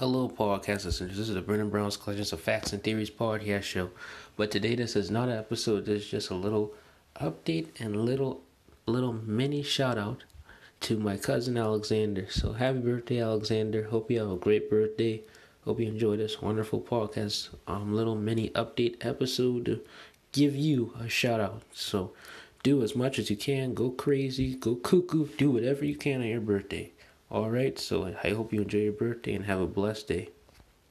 Hello, podcast listeners. This is the Brennan Brown's Collections of Facts and Theories podcast show. But today, this is not an episode. This is just a little update and little, little mini shout out to my cousin Alexander. So happy birthday, Alexander! Hope you have a great birthday. Hope you enjoy this wonderful podcast. Um, little mini update episode to give you a shout out. So do as much as you can. Go crazy. Go cuckoo. Do whatever you can on your birthday. All right, so I hope you enjoy your birthday and have a blessed day.